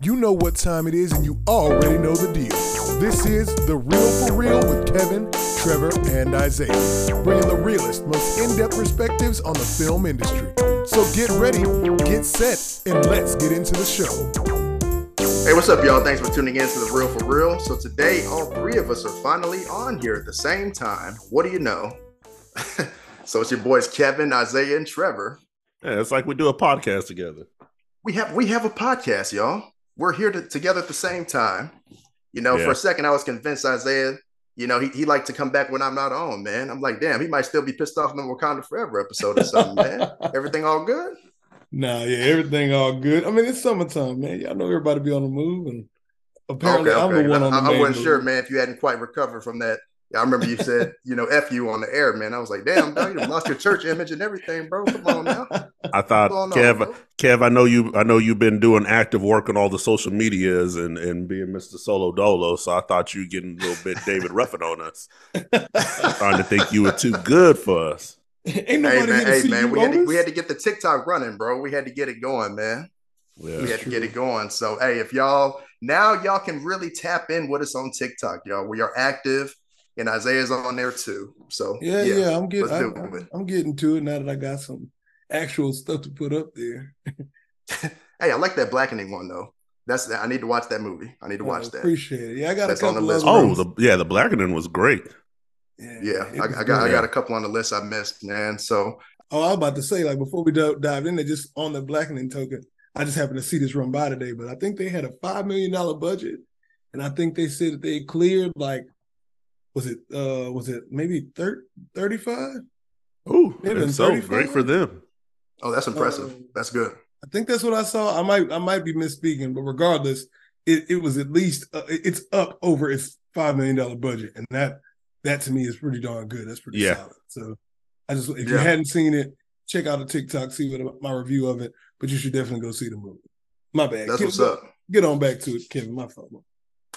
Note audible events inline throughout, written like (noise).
You know what time it is, and you already know the deal. This is The Real for Real with Kevin, Trevor, and Isaiah, bringing the realest, most in depth perspectives on the film industry. So get ready, get set, and let's get into the show. Hey, what's up, y'all? Thanks for tuning in to The Real for Real. So, today, all three of us are finally on here at the same time. What do you know? (laughs) so, it's your boys, Kevin, Isaiah, and Trevor. Yeah, it's like we do a podcast together. We have we have a podcast, y'all we're here to, together at the same time. You know, yeah. for a second, I was convinced Isaiah, you know, he, he liked to come back when I'm not on, man. I'm like, damn, he might still be pissed off in the Wakanda Forever episode or something, man. (laughs) Everything all good? Nah, yeah, everything all good. I mean, it's summertime, man. Y'all know everybody be on the move, and apparently okay, okay. I'm the one on the I, I wasn't move. sure, man, if you hadn't quite recovered from that I remember you said, (laughs) you know, F you on the air, man. I was like, damn, dog, you lost your church image and everything, bro. Come on now. I thought, Kev, on, Kev, I know you I know you've been doing active work on all the social medias and, and being Mr. Solo Dolo. So I thought you getting a little bit David Ruffin on us. trying to think you were too good for us. Ain't nobody hey, man, hey, man we, had to, we had to get the TikTok running, bro. We had to get it going, man. Yeah, we had true. to get it going. So hey, if y'all now y'all can really tap in with us on TikTok, y'all. We are active and Isaiah's on there too. So yeah, yeah, yeah I'm getting I, I'm getting to it now that I got some actual stuff to put up there. (laughs) hey, I like that blackening one though. That's I need to watch that movie. I need to watch that. Appreciate it. Yeah, I got That's a couple on the list. Oh, the, yeah, the blackening was great. Yeah, yeah, I, I, got I got a couple on the list I missed, man. So oh, I was about to say like before we dive in, there, just on the blackening token, I just happened to see this run by today, but I think they had a five million dollar budget, and I think they said that they cleared like was it uh was it maybe 30, 35? Oh, that's so great for them. Oh, that's impressive. Uh, that's good. I think that's what I saw. I might I might be misspeaking, but regardless, it, it was at least uh, it's up over its five million dollar budget, and that that to me is pretty darn good. That's pretty yeah. solid. So I just if yeah. you hadn't seen it, check out the TikTok, see what my review of it. But you should definitely go see the movie. My bad. That's what's up. Get on back to it, Kevin. My fault.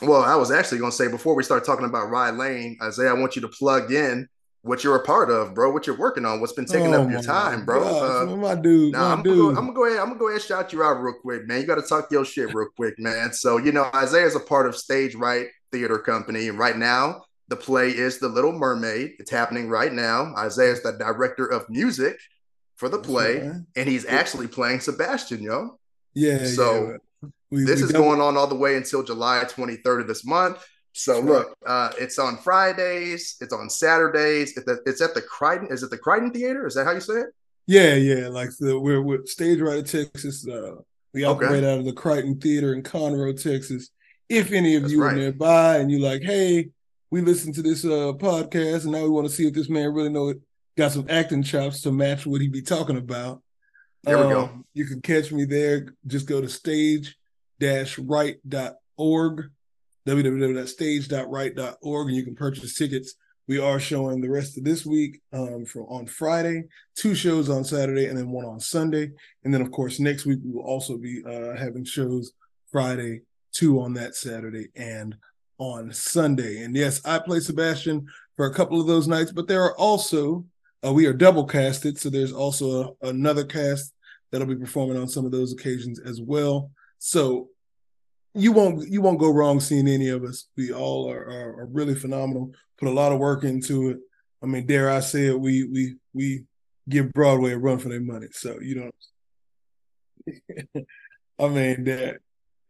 Well, I was actually going to say before we start talking about Rye Lane, Isaiah, I want you to plug in what you're a part of, bro. What you're working on, what's been taking oh up your time, bro. Gosh, uh, my dude, now my I'm, dude. Gonna, I'm gonna go ahead. I'm gonna go ahead and shout you out real quick, man. You got to talk your shit real quick, man. So you know, Isaiah's a part of Stage Right Theater Company, and right now the play is The Little Mermaid. It's happening right now. Isaiah's the director of music for the play, and he's actually playing Sebastian, yo. Yeah. So. Yeah. We, this we is going on all the way until July 23rd of this month. So look, uh, it's on Fridays, it's on Saturdays. It's at, the Crighton. Is it the Crighton Theater? Is that how you say it? Yeah, yeah. Like the, we're, we're stage right at Texas. Uh, we operate okay. out of the Crighton Theater in Conroe, Texas. If any of That's you right. are nearby and you're like, hey, we listened to this uh, podcast and now we want to see if this man really know it, got some acting chops to match what he be talking about. There we go. Um, you can catch me there. Just go to stage-right.org www.stage.right.org and you can purchase tickets. We are showing the rest of this week um, from on Friday, two shows on Saturday, and then one on Sunday. And then, of course, next week we will also be uh, having shows Friday, two on that Saturday, and on Sunday. And yes, I play Sebastian for a couple of those nights, but there are also uh, we are double casted, so there's also a, another cast that'll be performing on some of those occasions as well. So you won't you won't go wrong seeing any of us. We all are, are, are really phenomenal. Put a lot of work into it. I mean, dare I say it, we we we give Broadway a run for their money. So you know, (laughs) I mean, dare,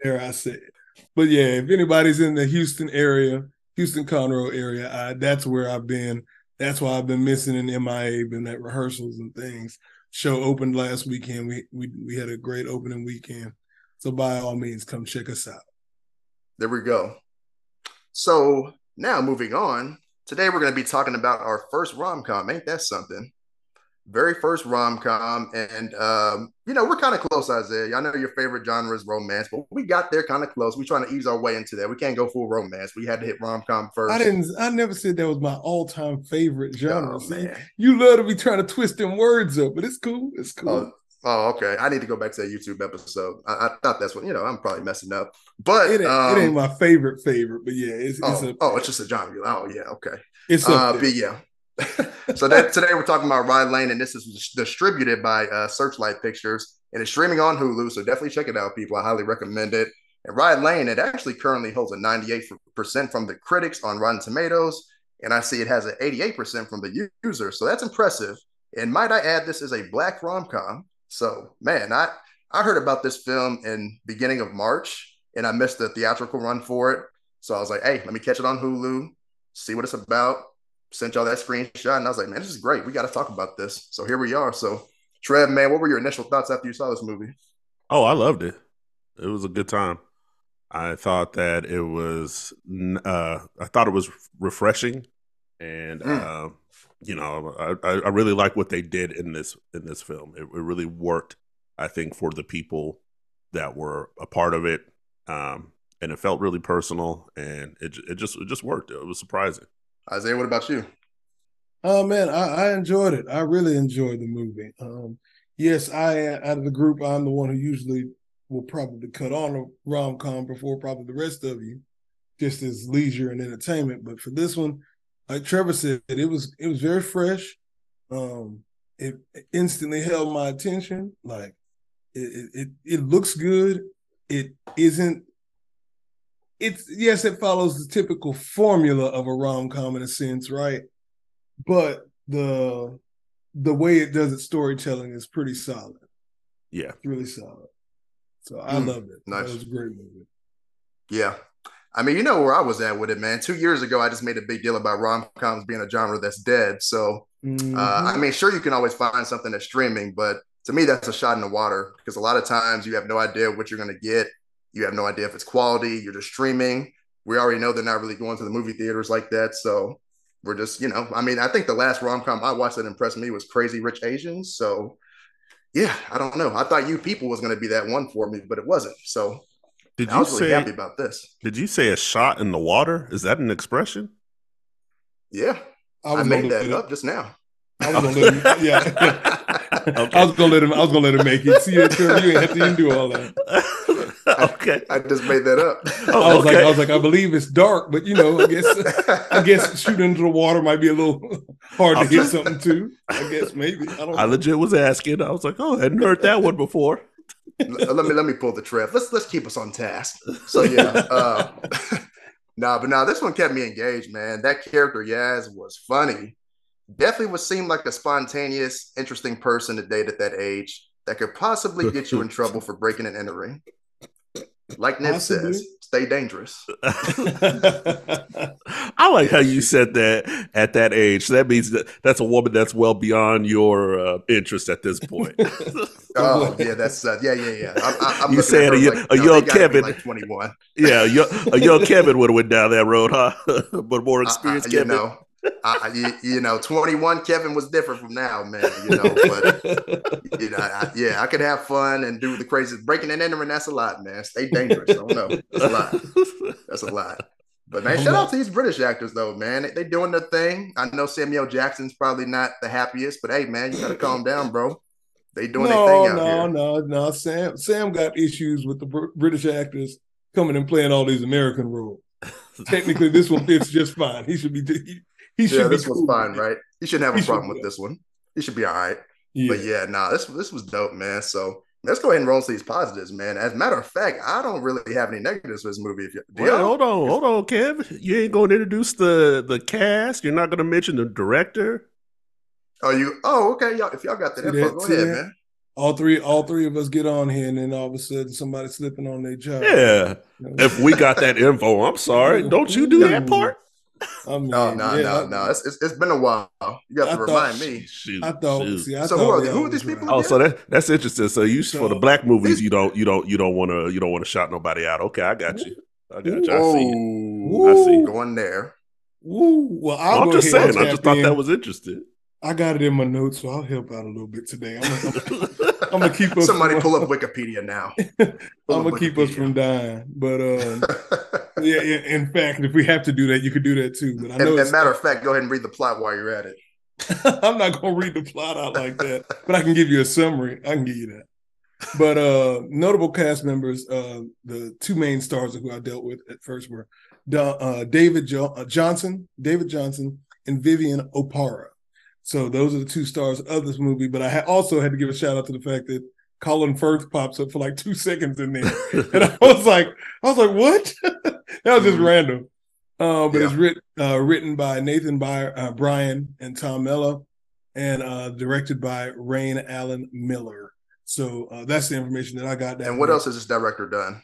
dare I say it. But yeah, if anybody's in the Houston area, Houston Conroe area, I, that's where I've been. That's why I've been missing in MIA, been at rehearsals and things. Show opened last weekend. We we we had a great opening weekend. So by all means, come check us out. There we go. So now moving on. Today we're going to be talking about our first rom com. Ain't that something? Very first rom com, and um, you know we're kind of close, Isaiah. I know your favorite genre is romance, but we got there kind of close. We're trying to ease our way into that. We can't go full romance. We had to hit rom com first. I didn't. I never said that was my all time favorite genre. Oh, you love to be trying to twist them words up, but it's cool. It's cool. Oh, Oh, okay. I need to go back to that YouTube episode. I, I, thought that's what you know. I'm probably messing up, but it ain't, um, it ain't my favorite favorite. But yeah, it's, oh, it's a, oh, it's just a genre. Oh yeah, okay. It's uh, but yeah. (laughs) (laughs) so that today we're talking about Rye Lane, and this is distributed by uh, Searchlight Pictures, and it's streaming on Hulu. So definitely check it out, people. I highly recommend it. And Rye Lane, it actually currently holds a 98% from the critics on Rotten Tomatoes. And I see it has an 88% from the user. So that's impressive. And might I add, this is a black rom com. So, man, I, I heard about this film in beginning of March and I missed the theatrical run for it. So I was like, hey, let me catch it on Hulu, see what it's about. Sent y'all that screenshot, and I was like, man, this is great. We got to talk about this. So here we are. So, Trev, man, what were your initial thoughts after you saw this movie? Oh, I loved it. It was a good time. I thought that it was, uh, I thought it was refreshing, and mm. uh, you know, I, I really like what they did in this in this film. It, it really worked, I think, for the people that were a part of it. Um, and it felt really personal, and it it just it just worked. It was surprising. Isaiah, what about you? Oh man, I, I enjoyed it. I really enjoyed the movie. Um, yes, I out of the group, I'm the one who usually will probably cut on a rom com before probably the rest of you, just as leisure and entertainment. But for this one, like Trevor said, it was it was very fresh. Um, it instantly held my attention. Like it, it it looks good. It isn't it's yes, it follows the typical formula of a rom com in a sense, right? But the the way it does its storytelling is pretty solid. Yeah, it's really solid. So I mm, loved it. Nice. That was a great movie. Yeah. I mean, you know where I was at with it, man. Two years ago, I just made a big deal about rom coms being a genre that's dead. So, mm-hmm. uh, I mm-hmm. mean, sure, you can always find something that's streaming, but to me, that's a shot in the water because a lot of times you have no idea what you're going to get. You have no idea if it's quality. You're just streaming. We already know they're not really going to the movie theaters like that. So we're just, you know, I mean, I think the last rom com I watched that impressed me was Crazy Rich Asians. So yeah, I don't know. I thought You People was going to be that one for me, but it wasn't. So did you I was really say, happy about this. Did you say a shot in the water? Is that an expression? Yeah. I, I made that up just now. I was gonna let him, yeah. okay. (laughs) I was gonna let him. I was gonna let him make it. See, you ain't have to do all that. (laughs) okay. I, I, just made that up. Oh, I was okay. like, I was like, I believe it's dark, but you know, I guess I guess shooting into the water might be a little hard to hit something too. I guess maybe. I don't. I know. legit was asking. I was like, oh, I hadn't heard that one before. Let me let me pull the trap. Let's let's keep us on task. So yeah. (laughs) Uh, (laughs) nah, but now nah, this one kept me engaged, man. That character Yas was funny. Definitely would seem like a spontaneous, interesting person to date at that age that could possibly get you in trouble (laughs) for breaking and entering. Like Ned Possibly. says, stay dangerous. (laughs) I like how you said that at that age. That means that that's a woman that's well beyond your uh, interest at this point. (laughs) oh yeah, that's uh, yeah, yeah, yeah. I, I'm you said a, like, a young Kevin, like 21. Yeah, a young, a young Kevin would have went down that road, huh? (laughs) but more experienced uh, Kevin. You know, I, you, you, know, 21 Kevin was different from now, man. You know, but you know, I, yeah, I could have fun and do the crazy breaking and entering. That's a lot, man. Stay dangerous. I don't know. That's a lot. That's a lot. But man, oh, shout out to these British actors though, man. They, they doing their thing. I know Samuel Jackson's probably not the happiest, but hey, man, you gotta calm down, bro. They doing no, their thing out no, here. No, no, no. Sam, Sam got issues with the British actors coming and playing all these American roles. Technically, this one fits just fine. He should be. He, he should yeah, this cool. was fine, right? He shouldn't have a he problem with this one. He should be all right. Yeah. But yeah, nah, this this was dope, man. So let's go ahead and roll into these positives, man. As a matter of fact, I don't really have any negatives for this movie. If you, Wait, hold on, hold on, Kev. You ain't going to introduce the the cast. You're not going to mention the director. Oh, you? Oh, okay. Y'all, if y'all got that info, go ahead, man. All three, all three of us get on here, and then all of a sudden, somebody slipping on their job. Yeah. if we got that info, I'm sorry. (laughs) Don't you do that part? I (laughs) mean, no, no, yeah, no, no. It's, it's, it's been a while. You got to remind me. Shoot, I thought. Shoot. See, I so thought who are, who are these people? Oh, so that that's interesting. So you so, for the black movies, you don't you don't you don't want to you don't want to shout nobody out. Okay, I got you. I got you. I see. You. I see. Going there. Woo. Well, i am just saying. I just thought in. that was interesting. I got it in my notes, so I'll help out a little bit today. I'm gonna, I'm gonna (laughs) keep us. Somebody from, pull up (laughs) Wikipedia now. I'm gonna keep us from dying, but um, yeah, yeah, In fact, if we have to do that, you could do that too. But I know. As matter of fact, go ahead and read the plot while you're at it. (laughs) I'm not gonna read the plot out like that, but I can give you a summary. I can give you that. But uh notable cast members, uh the two main stars of who I dealt with at first were uh, David jo- uh, Jonsson, David Jonsson, and Vivian Oparah. So those are the two stars of this movie. But I also had to give a shout out to the fact that Colin Firth pops up for like two seconds in there, (laughs) and I was like, I was like, what? (laughs) that was just Mhm. random. Uh, but Yeah. it's writ, uh, written by Nathan by, uh, Bryon and Tom Melia, and uh, directed by Raine Allen Miller. So uh, that's the information that I got. And what else has this director done?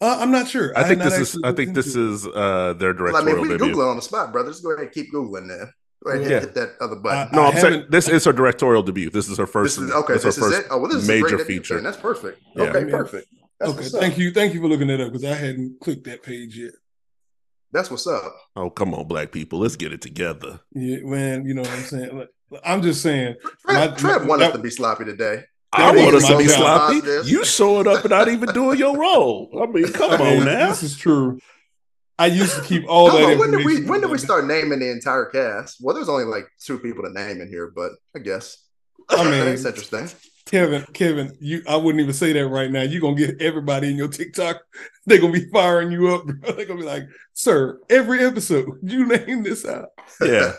Uh, I'm not sure. I think this is. I think this it. is uh, their Well, I mean, directorial we debut. Google it on the spot, brothers, go ahead and keep Googling then. Go ahead and Yeah. hit that other button. No, I I'm saying this is her directorial debut. This is her this first. is okay. This, This is her first it. Oh, well, this is major a great feature. then. That's perfect. Yeah. Okay, Yeah. perfect. That's Okay, thank you, thank you for looking that up because I hadn't clicked that page yet. That's what's up. Oh, come on, black people, let's get it together. Yeah, man, you know what I'm saying. Like, I'm just saying. Trev, Trev wanted that- to be sloppy today. I That want us to be sloppy. You showing up and not even doing your role. I mean, (laughs) come I mean, on now. This is true. I used to keep all that on, when did we when did we start naming the entire cast? Well, there's only like two people to name in here, but I guess I (laughs) mean- that's interesting. Kevin, Kevin, you I wouldn't even say that right now. You're gonna get everybody in your TikTok, (laughs) they're gonna be firing you up, bro. (laughs) They're gonna be like, sir, every episode, you (laughs) name this out. Yeah.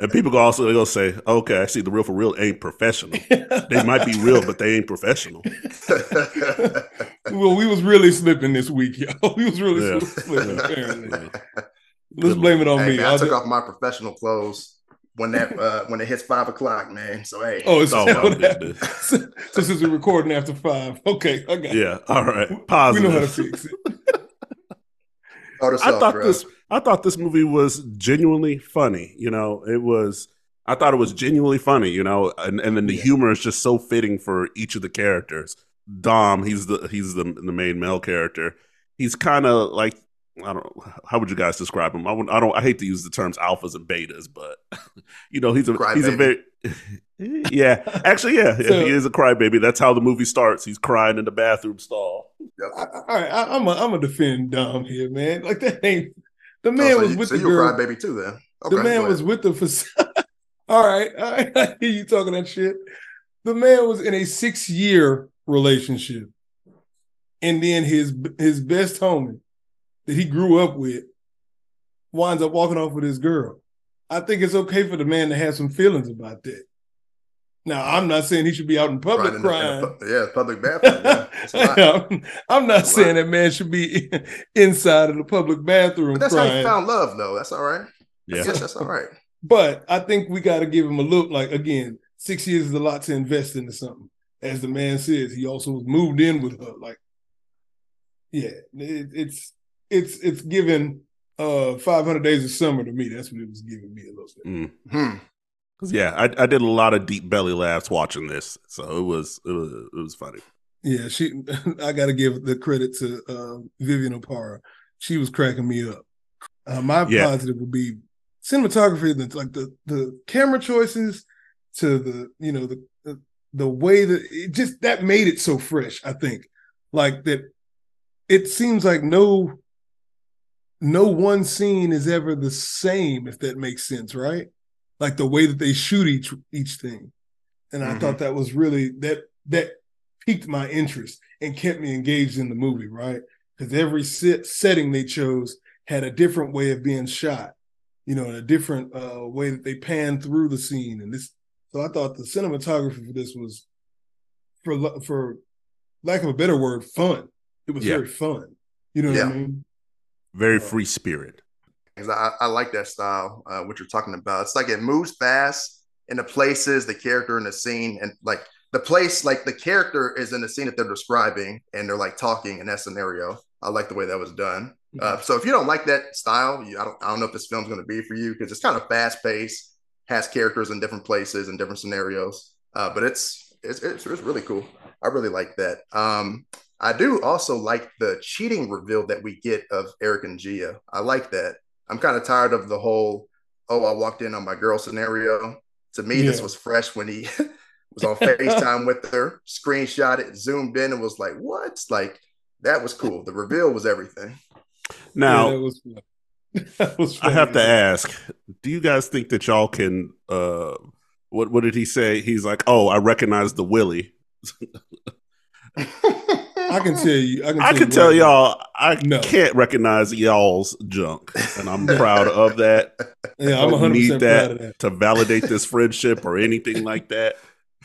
And people go also they'll say, okay, I see the real for real ain't professional. They might be real, but they ain't professional. well, we was really slipping this week, y'all. We was really Yeah. slipping, apparently. Yeah. Let's blame it on Hey, me. man, I I'll took do- off my professional clothes when that uh, when it hits five o'clock, man. So hey, Oh, it's that my what happened? so since we're recording after five, okay, okay. Yeah. All right. Pause. We know how to fix it. start us I thought Trev. this I thought this movie was genuinely funny. You know, it was I thought it was genuinely funny, you know, and, and then the Yeah. humor is just so fitting for each of the characters. Dom, he's the he's the the main male character. He's kind of like I don't how would you guys describe him? I, would, I don't I hate to use the terms alphas and betas, but (laughs) you know, he's a he's a very (laughs) yeah, actually yeah, yeah, So- he is a crybaby. That's how the movie starts. He's crying in the bathroom stall. I, I- all right, I, I'm a, I'm gonna defend Dom here, man. Like that ain't the oh, man oh, so was you, with so the you girl. a crybaby too, then? Okay, the man was with the (laughs) facade. all right, all right. I hear you talking that shit. The man was in a six year relationship, and then his his best homie that he grew up with winds up walking off with his girl. I think it's okay for the man to have some feelings about that. Now, I'm not saying he should be out in public Crying in the- in crying. the yeah, public bathroom. Yeah. (laughs) That's a lot. I'm, I'm not That's saying that man should be (laughs) inside of the public bathroom But that's how crying. you found love, though. That's all right. Yeah. Yes, that's all right. But I think we got to give him a look. Like again, six years is a lot to invest into something. As the man says, he also moved in with her. Like, yeah, it, it's it's it's giving uh 500 days of summer to me. That's what it was giving me a little bit. Mm. Hmm. 'Cause, yeah, I, I did a lot of deep belly laughs watching this, so it was it was it was funny. Yeah, she. (laughs) I got to give the credit to uh, Vivian Oparah. She was cracking me up. Uh, my Yeah. positive would be cinematography, the, like the the camera choices, to the you know the, the the way that it just that made it so fresh. I think like that. It seems like no no one scene is ever the same, if that makes sense, right? Like the way that they shoot each each thing, and I Mhm. thought that was really that that piqued my interest and kept me engaged in the movie, right? Because every set, setting they chose had a different way of being shot, you know, a different uh, way that they panned through the scene, and this. So I thought the cinematography for this was, for for lack of a better word, fun. It was Yeah. very fun. You know what Yeah. I mean? Very free spirit. 'Cause I, I like that style, uh, what you're talking about. It's like it moves fast in the places, the character in the scene, and like the place, like the character is in the scene that they're describing, and they're like talking in that scenario. I like the way that was done. Uh, so if you don't like that style, you, I don't, I don't know if this film's going to be for you because it's kind of fast paced, has characters in different places and different scenarios. Uh, but it's, it's it's it's really cool. I really like that. Um, I do also like the cheating reveal that we get of Eric and Gia. I like that. I'm kind of tired of the whole, oh, I walked in on my girl scenario. To me, this was fresh when he (laughs) was on (laughs) FaceTime with her, screenshot it, zoomed in, and was like, what? Like, that was cool. The reveal was everything. Now Yeah, was (laughs) was I have to ask: Do you guys think that y'all can? uh What what did he say? He's like, "Oh, I recognize the Willie." I can tell you. I can. I tell can you tell y'all. I No. can't recognize y'all's junk, and I'm proud of that. Yeah, I'm don't 100 need that. proud of that. to validate this friendship or anything like that.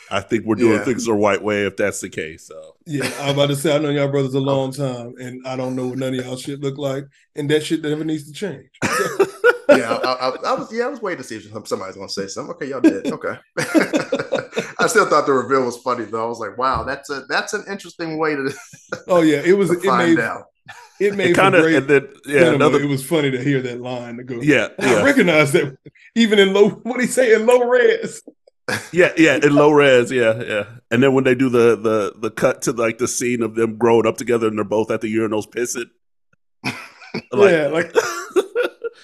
I think we're doing Yeah. things the right way if that's the case. So Yeah, I'm about to say I know y'all brothers a oh. long time, and I don't know what none of y'all shit look like, and that shit never needs to change. (laughs) yeah, I, I, I was yeah, I was waiting to see if somebody's gonna say something. Okay, y'all did. Okay. (laughs) I still thought the reveal was funny though. I was like, wow, that's a that's an interesting way to, oh yeah, it was. to It find made out. it made kind of great. and then yeah cinema. another It was funny to hear that line to go. yeah And (laughs) I yeah recognize that even in low. What he say in low res? (laughs) yeah yeah in low res yeah yeah and then when they do the the the cut to like the scene of them growing up together and they're both at the urinals pissing Yeah, like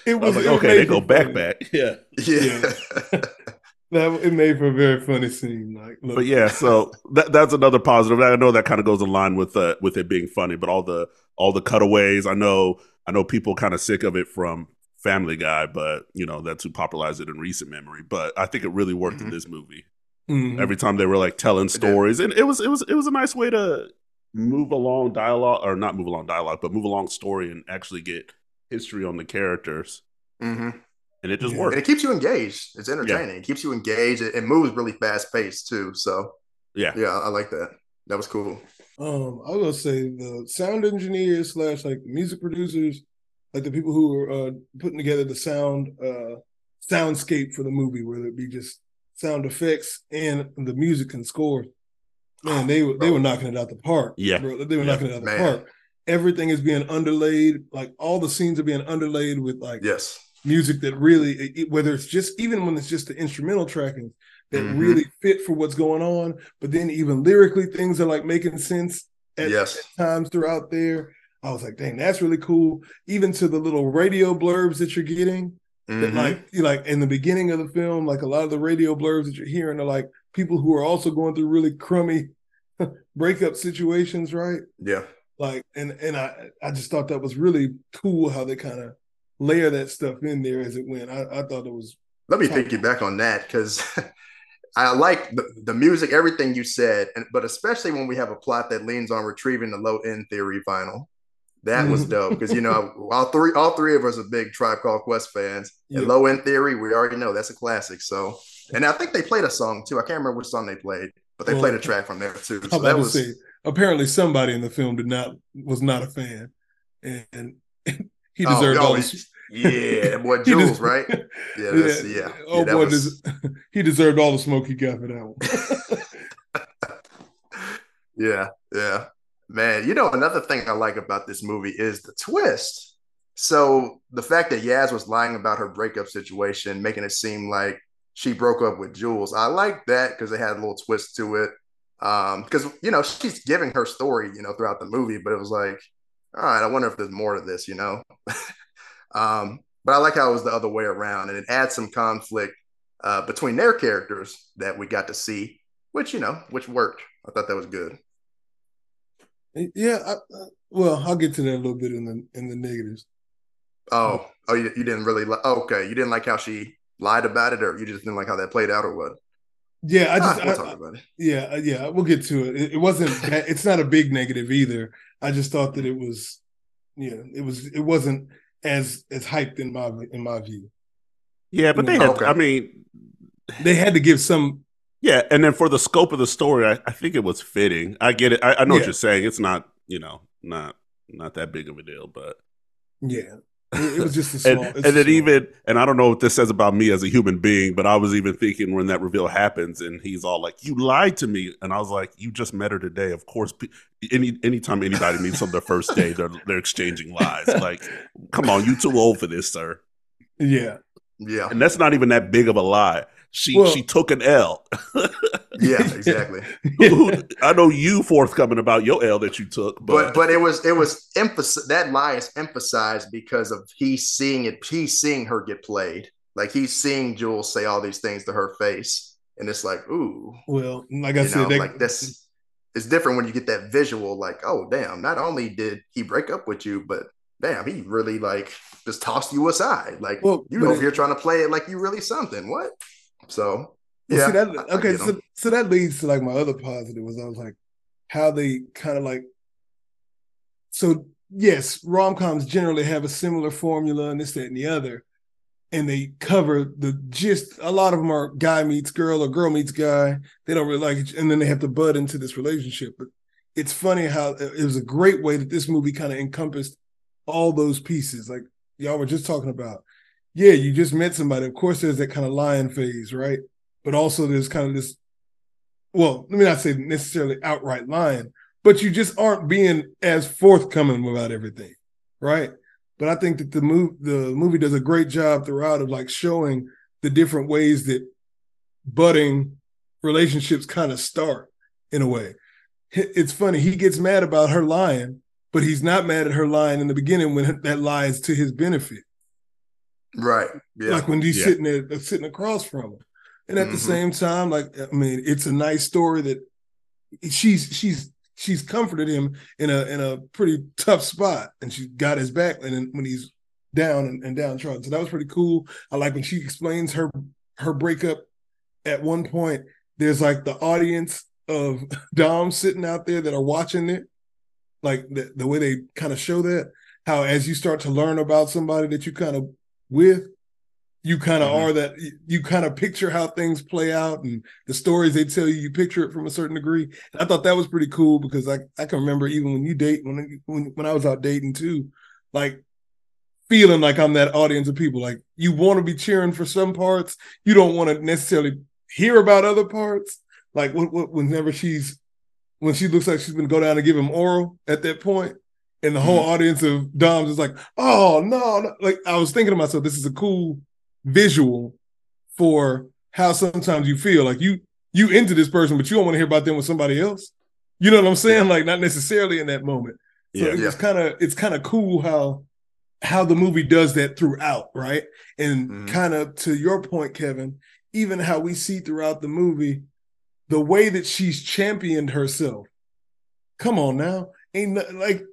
it I was. was like it okay they go back back yeah Yeah. (laughs) That it made for a very funny scene. Like, look, but yeah, so that that's another positive. I know that kind of goes in line with uh, with it being funny, but all the all the cutaways. I know I know people kind of sick of it from Family Guy, but you know that's who popularized it in recent memory. But I think it really worked in Mhm. this movie. mhm. Every time they were like telling stories, and it was it was it was a nice way to move along dialogue or not move along dialogue, but move along story and actually get history on the characters, hmm and it just works. And it keeps you engaged. It's entertaining. It keeps you engaged. It, it moves really fast paced too. So yeah, yeah, I like that. That was cool. Um, I was gonna say the sound engineers slash like music producers, like the people who were uh, putting together the sound uh soundscape for the movie, whether it be just sound effects and the music and score. Man, they were they were knocking it out the park. Yeah. bro. They were Yeah. knocking it out the Man. park. Everything is being underlaid, like all the scenes are being underlaid with like Yes. music that really, whether it's just even when it's just the instrumental tracking that Mhm. really fit for what's going on, but then even lyrically things are like making sense at, Yes. at times throughout there. I was like, dang, that's really cool. Even to the little radio blurbs that you're getting, that Mhm. like you like in the beginning of the film, like a lot of the radio blurbs that you're hearing are like people who are also going through really crummy (laughs) breakup situations, right? yeah. Like and and I I just thought that was really cool how they kind of layer that stuff in there as it went. I, I thought it was Let me Top. back on that because (laughs) I like the, the music, everything you said, and but especially when we have a plot that leans on retrieving the low end theory vinyl. That was Mhm. dope because you know (laughs) all three all three of us are big Tribe Called Quest fans. Yeah. And low end theory, we already know that's a classic. So, and I think they played a song too. I can't remember which song they played, but they Well, played a track from there too. So that to was say apparently somebody in the film did not was not a fan, and, (laughs) he Oh, deserved oh, all the yeah, that boy (laughs) Jules, des- right? (laughs) Yeah, that's, yeah. Oh yeah, boy, was- des- he deserved all the smoke he got for that one. Yeah, yeah. Man, you know, another thing I like about this movie is the twist. So the fact that Yas was lying about her breakup situation, making it seem like she broke up with Jules, I like that because they had a little twist to it. Um, because you know, she's giving her story, you know, throughout the movie, but it was like, all right, I wonder if there's more to this, you know. (laughs) um, but I like how it was the other way around, and it adds some conflict uh between their characters that we got to see, which you know, which worked. I thought that was good. yeah, I, I, well, I'll get to that a little bit in the in the negatives. Oh, oh, you, you didn't really like. Oh, okay, you didn't like how she lied about it, or you just didn't like how that played out, or what? Yeah, I Ah, just we'll I- talk about it. Yeah, uh, yeah, we'll get to it. It, it wasn't. (laughs) It's not a big negative either. I just thought that it was, yeah, it was. It wasn't as as hyped in my in my view. yeah, but they had. Okay. I mean, They had to give some. Yeah, and then for the scope of the story, I, I think it was fitting. I get it. I, I know Yeah. what you're saying. It's not, you know, not not that big of a deal, but Yeah, it, it was just a (laughs) small. and, it's and a then small- even and I don't know what this says about me as a human being, but I was even thinking when that reveal happens and he's all like, "You lied to me," and I was like, "You just met her today. Of course, pe- any anytime anybody meets on their first day, they're they're exchanging lies. Like, come on, you too old for this, sir." Yeah, Yeah, And that's not even that big of a lie. She Well- she took an L. (laughs) yeah, exactly. (laughs) I know you forthcoming about your L that you took, but but it was it was emphasis that lie is emphasized because of he seeing it. He's seeing her get played. Like he's seeing Jules say all these things to her face, and it's like, ooh, well, like I you said, know, they, like this. It's different when you get that visual. Like, oh damn! Not only did he break up with you, but damn, he really like just tossed you aside. Like Well, you but know, it- if you're trying to play it like you really something. What? So yeah, see that, okay, so, so that leads to like my other positive was I was like, how they kind of like, so yes, rom coms generally have a similar formula and this, that, and the other, and they cover the gist. A lot of them are guy meets girl or girl meets guy. They don't really like it, and then they have to bud into this relationship. But it's funny how uh, it was a great way that this movie kind of encompassed all those pieces. Like y'all were just talking about. Yeah, you just met somebody. Of course, there's that kind of lying phase, right? But also there's kind of this. Well, let me not say necessarily outright lying, but you just aren't being as forthcoming about everything, right? But I think that the movie the movie does a great job throughout of like showing the different ways that budding relationships kind of start in a way. It's funny, he gets mad about her lying, but he's not mad at her lying in the beginning when that lies to his benefit. Right. Yeah. Like when he's Yeah. sitting there sitting across from him. And at the Mhm. same time, like I mean, it's a nice story that she's she's she's comforted him in a in a pretty tough spot and she got his back and then when he's down and, and downtrodden. So that was pretty cool. I like when she explains her her breakup at one point. There's like the audience of (laughs) Dom sitting out there that are watching it. Like the, the way they kind of show that, how as you start to learn about somebody that you kind of with, you kind of Mhm. are that you kind of picture how things play out and the stories they tell you, you picture it from a certain degree. And I thought that was pretty cool because I, I can remember even when you date when when when I was out dating too, like feeling like I'm that audience of people. Like you want to be cheering for some parts, you don't want to necessarily hear about other parts. Like when, when- whenever she's when she looks like she's gonna go down and give him oral at that point, and the whole audience of Doms is like, "Oh no!" no." Like I was thinking to myself, this is a cool visual for how sometimes you feel like you you into this person, but you don't want to hear about them with somebody else. You know what I'm saying? Like not necessarily in that moment. So Yeah. it's kind of it's kind of cool how how the movie does that throughout, right? And Mhm. kind of to your point, Kevin, even how we see throughout the movie the way that she's championed herself. Come on now, ain't no, like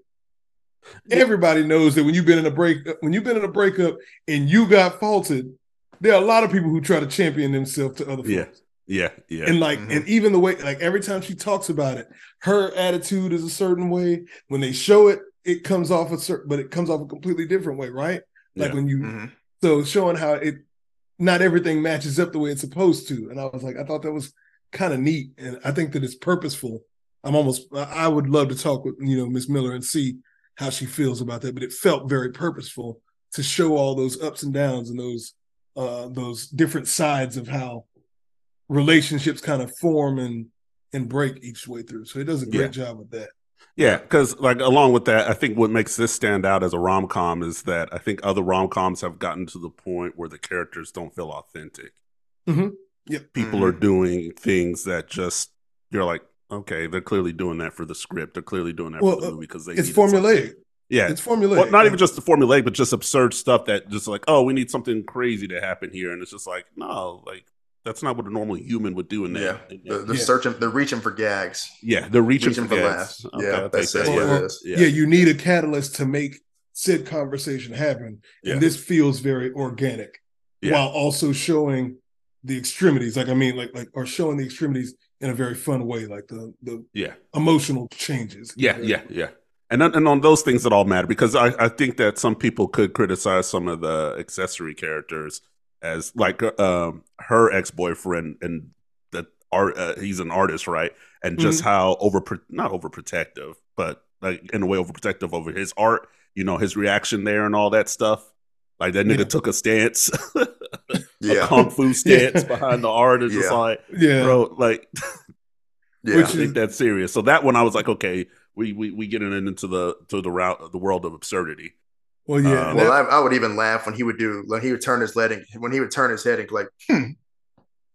everybody knows that when you've been in a break, when you've been in a breakup and you got faulted, there are a lot of people who try to champion themselves to other folks. Yeah. Yeah. Yeah. And like, Mhm. and even the way, like every time she talks about it, her attitude is a certain way. When they show it, it comes off a certain, but it comes off a completely different way, right? Like Yeah. when you, Mhm. so showing how it, not everything matches up the way it's supposed to. And I was like, I thought that was kind of neat, and I think that it's purposeful. I'm almost, I would love to talk with you know Miss Miller and see how she feels about that, but it felt very purposeful to show all those ups and downs and those uh those different sides of how relationships kind of form and and break each way through. So it does a great job with that. Yeah, because like along with that, I think what makes this stand out as a rom com is that I think other rom coms have gotten to the point where the characters don't feel authentic. Mhm. Yep. People Mhm. are doing things that just you're like, okay, they're clearly doing that for the script. They're clearly doing that Well, for the uh, movie because they It's needed something. formulaic. Yeah, It's formulaic. well, not even just the formulaic, but just absurd stuff that just like, oh, we need something crazy to happen here, and it's just like, no, like that's not what a normal human would do in that. Yeah. in They're, that- they're Yeah. searching. They're reaching for gags. yeah, they're reaching, Reaching for for gas. laughs. Okay, Yeah, I'll that's- take that's that. what yeah. it is. yeah. you need a catalyst to make said conversation happen. Yeah. And this feels very organic Yeah. while also showing the extremities. Like I mean, like like or showing the extremities in a very fun way, like the the Yeah. emotional changes. Yeah, yeah, yeah. And on- and on those things that all matter because I, I think that some people could criticize some of the accessory characters as like uh, um her ex boyfriend and that art uh, he's an artist right and just how over not overprotective but like in a way overprotective over his art you know his reaction there and all that stuff like that nigga Yeah. took a stance (laughs) a kung fu (laughs) stance Yeah. behind the art is just like Yeah. bro like (laughs) Yeah. Which I think that's serious. So that one, I was like, okay, we we we getting into the to the route the world of absurdity. Well, yeah. And well, I, I would even laugh when he would do when he would turn his head and when he would turn his head and like, hmm.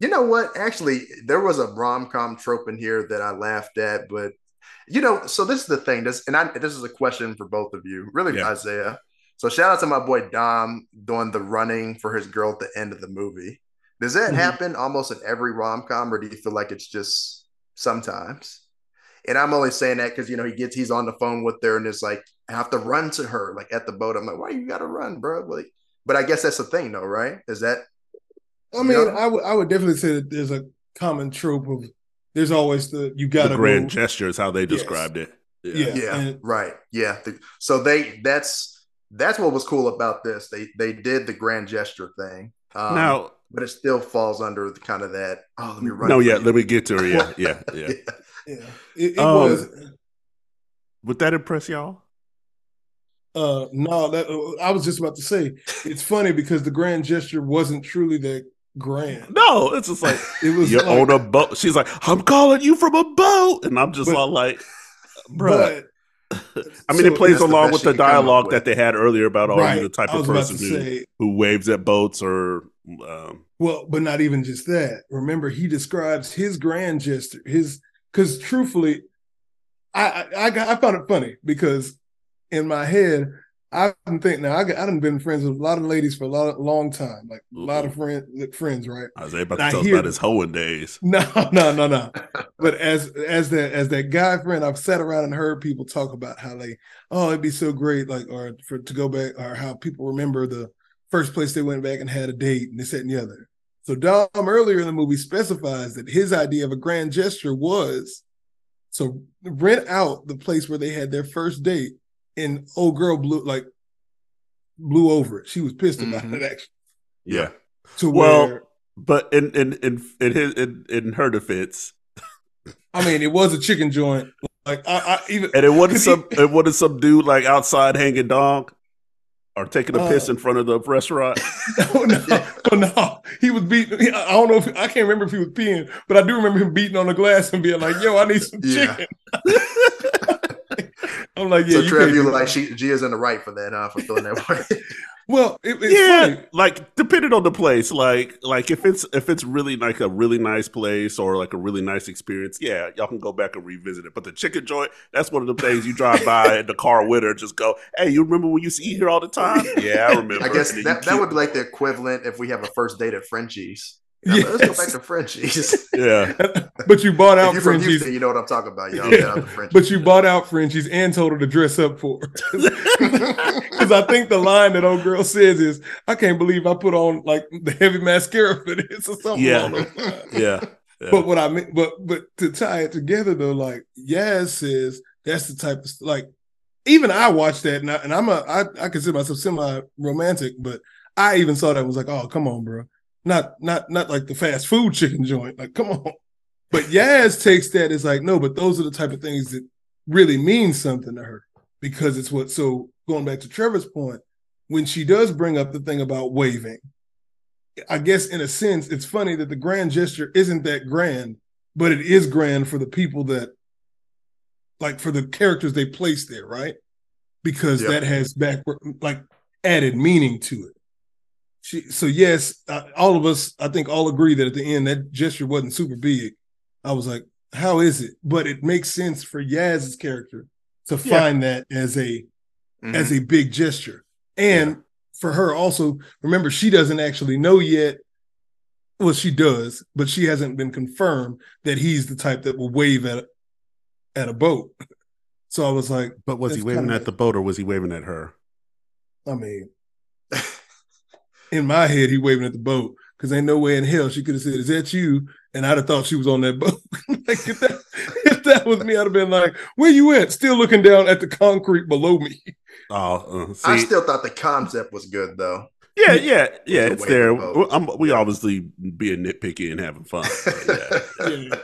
You know what? Actually, there was a rom com trope in here that I laughed at, but you know, so this is the thing. This and I this is a question for both of you, really, Yeah. Isaiah. So shout out to my boy Dom doing the running for his girl at the end of the movie. Does that Mhm. happen almost in every rom com, or do you feel like it's just sometimes? And I'm only saying that because you know he gets he's on the phone with her and it's like I have to run to her like at the boat. I'm like, why you gotta run, bro? Like, but I guess that's the thing, though, right? Is that I mean, Yeah. I would I would definitely say that there's a common trope of there's always the you gotta the grand go. gesture is how they Yes. described it. Yeah. yeah, and- right, yeah. The- so they that's that's what was cool about this. They they did the grand gesture thing. Um, now, but it still falls under the kind of that. Oh, let me run. no, yeah, you. let me get to her. Yeah, yeah, (laughs) yeah. Yeah, it, it Um, was. Would that impress y'all? Uh, no, that I was just about to say. It's funny because the grand gesture wasn't truly that grand. No, it's just like (laughs) It was you're like, on a boat. She's like, I'm calling you from a boat, and I'm just But- all like, bruh. I mean, so it plays along with the could come up dialogue with. that they had earlier about, right, you're the type of person who, say, who waves at boats or. Um, Well, but not even just that. Remember, he describes his grand gesture, his because truthfully, I I, I, got, I found it funny because in my head, I didn't think now I got, I done been friends with a lot of ladies for a lot of, long time, like a lot of friends friends, right? I was about And I to tell us hear- about his hoeing days. (laughs) No, no, no, no. (laughs) but as as that as that guy friend, I've sat around and heard people talk about how they, oh, it'd be so great, like, or for to go back, or how people remember the first place they went back and had a date and this, that, and the other. So Dom earlier in the movie specifies that his idea of a grand gesture was so rent out the place where they had their first date, and old girl blew like blew over it. She was pissed about Mhm. it actually. Yeah. To Well- where But in in in in his in, in her defense, I mean, it was a chicken joint. Like I, I even and it wasn't (laughs) some it wasn't some dude like outside hanging dog or taking a piss Uh, in front of the restaurant. No, (laughs) no, oh, no. He was beating. I don't know if I can't remember if he was peeing, but I do remember him beating on the glass and being like, "Yo, I need some Yeah. chicken." (laughs) I'm like, "Yeah, so you Trev, you do like that." she Gia's in the right for that, huh? For feeling that way. (laughs) (laughs) Well, it, it's yeah, funny. like depending on the place, like like if it's if it's really like a really nice place or like a really nice experience, yeah, y'all can go back and revisit it. But the chicken joint, that's one of the things you drive by (laughs) in the car with her, just go, hey, you remember when you used to eat here all the time? Yeah, I remember. I guess that, that would be like the equivalent if we have a first date at Frenchie's. Yeah, Let's go back to Frenchie's. (laughs) yeah. (laughs) But you bought out Frenchies. Houston, you know what I'm talking about, y'all. Yeah. Get out to Frenchie's. (laughs) But you bought out Frenchies and told her to dress up for Because I think the line that old girl says is, I can't believe I put on like the heavy mascara for this or something. Yeah. along those lines. Yeah. yeah. But what I mean, but but to tie it together though, like Yas says, that's the type of like. Even I watched that, and, I, and I'm a I, I consider myself semi romantic, but I even saw that and was like, oh come on, bro, not not not like the fast food chicken joint, like come on. But Yas takes that as like, no, but those are the type of things that really mean something to her because it's what. So going back to Trevor's point, when she does bring up the thing about waving, I guess in a sense, it's funny that the grand gesture isn't that grand, but it is grand for the people that, like, for the characters they place there, right? Because Yeah. that has backward, like, added meaning to it. She, so yes, uh, all of us, I think, all agree that at the end that gesture wasn't super big. I was like, how is it? But it makes sense for Yas's character to Yeah. find that as a Mhm. as a big gesture. And for her also, remember, she doesn't actually know yet. Well, she does, but she hasn't been confirmed that he's the type that will wave at at a boat. (laughs) So I was like, But was he waving at the boat or was he waving at her? I mean, in my head, he waving at the boat because ain't no way in hell she could have said, "Is that you?" And I'd have thought she was on that boat. (laughs) like if that, if that was me, I'd have been like, "Where you at?" Still looking down at the concrete below me. (laughs) Oh, uh, I still thought the concept was good though. yeah, yeah, yeah. It's It's there. to vote. I'm, we obviously being nitpicky and having fun. yeah, (laughs) Yeah.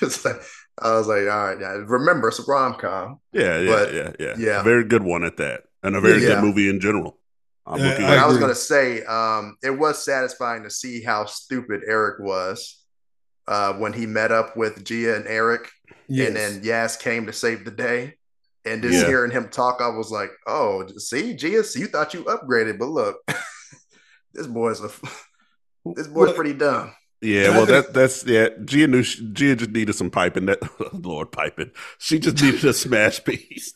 It's like- I was like, all right, yeah. Remember, it's a rom com. yeah, yeah, But, yeah, yeah. yeah. A very good one at that, and a very Yeah. good movie in general. I'm Yeah, I I was gonna say, um, it was satisfying to see how stupid Eric was uh, when he met up with Gia and Eric, Yes. and then Yas came to save the day. And just Yeah. hearing him talk, I was like, "Oh, see, Gia, you thought you upgraded, but look, (laughs) this boy's a (laughs) this boy's pretty dumb." Yeah, (laughs) well, that that's yeah. Gia knew she, Gia just needed some piping. That Lord piping. She just needed a smash piece.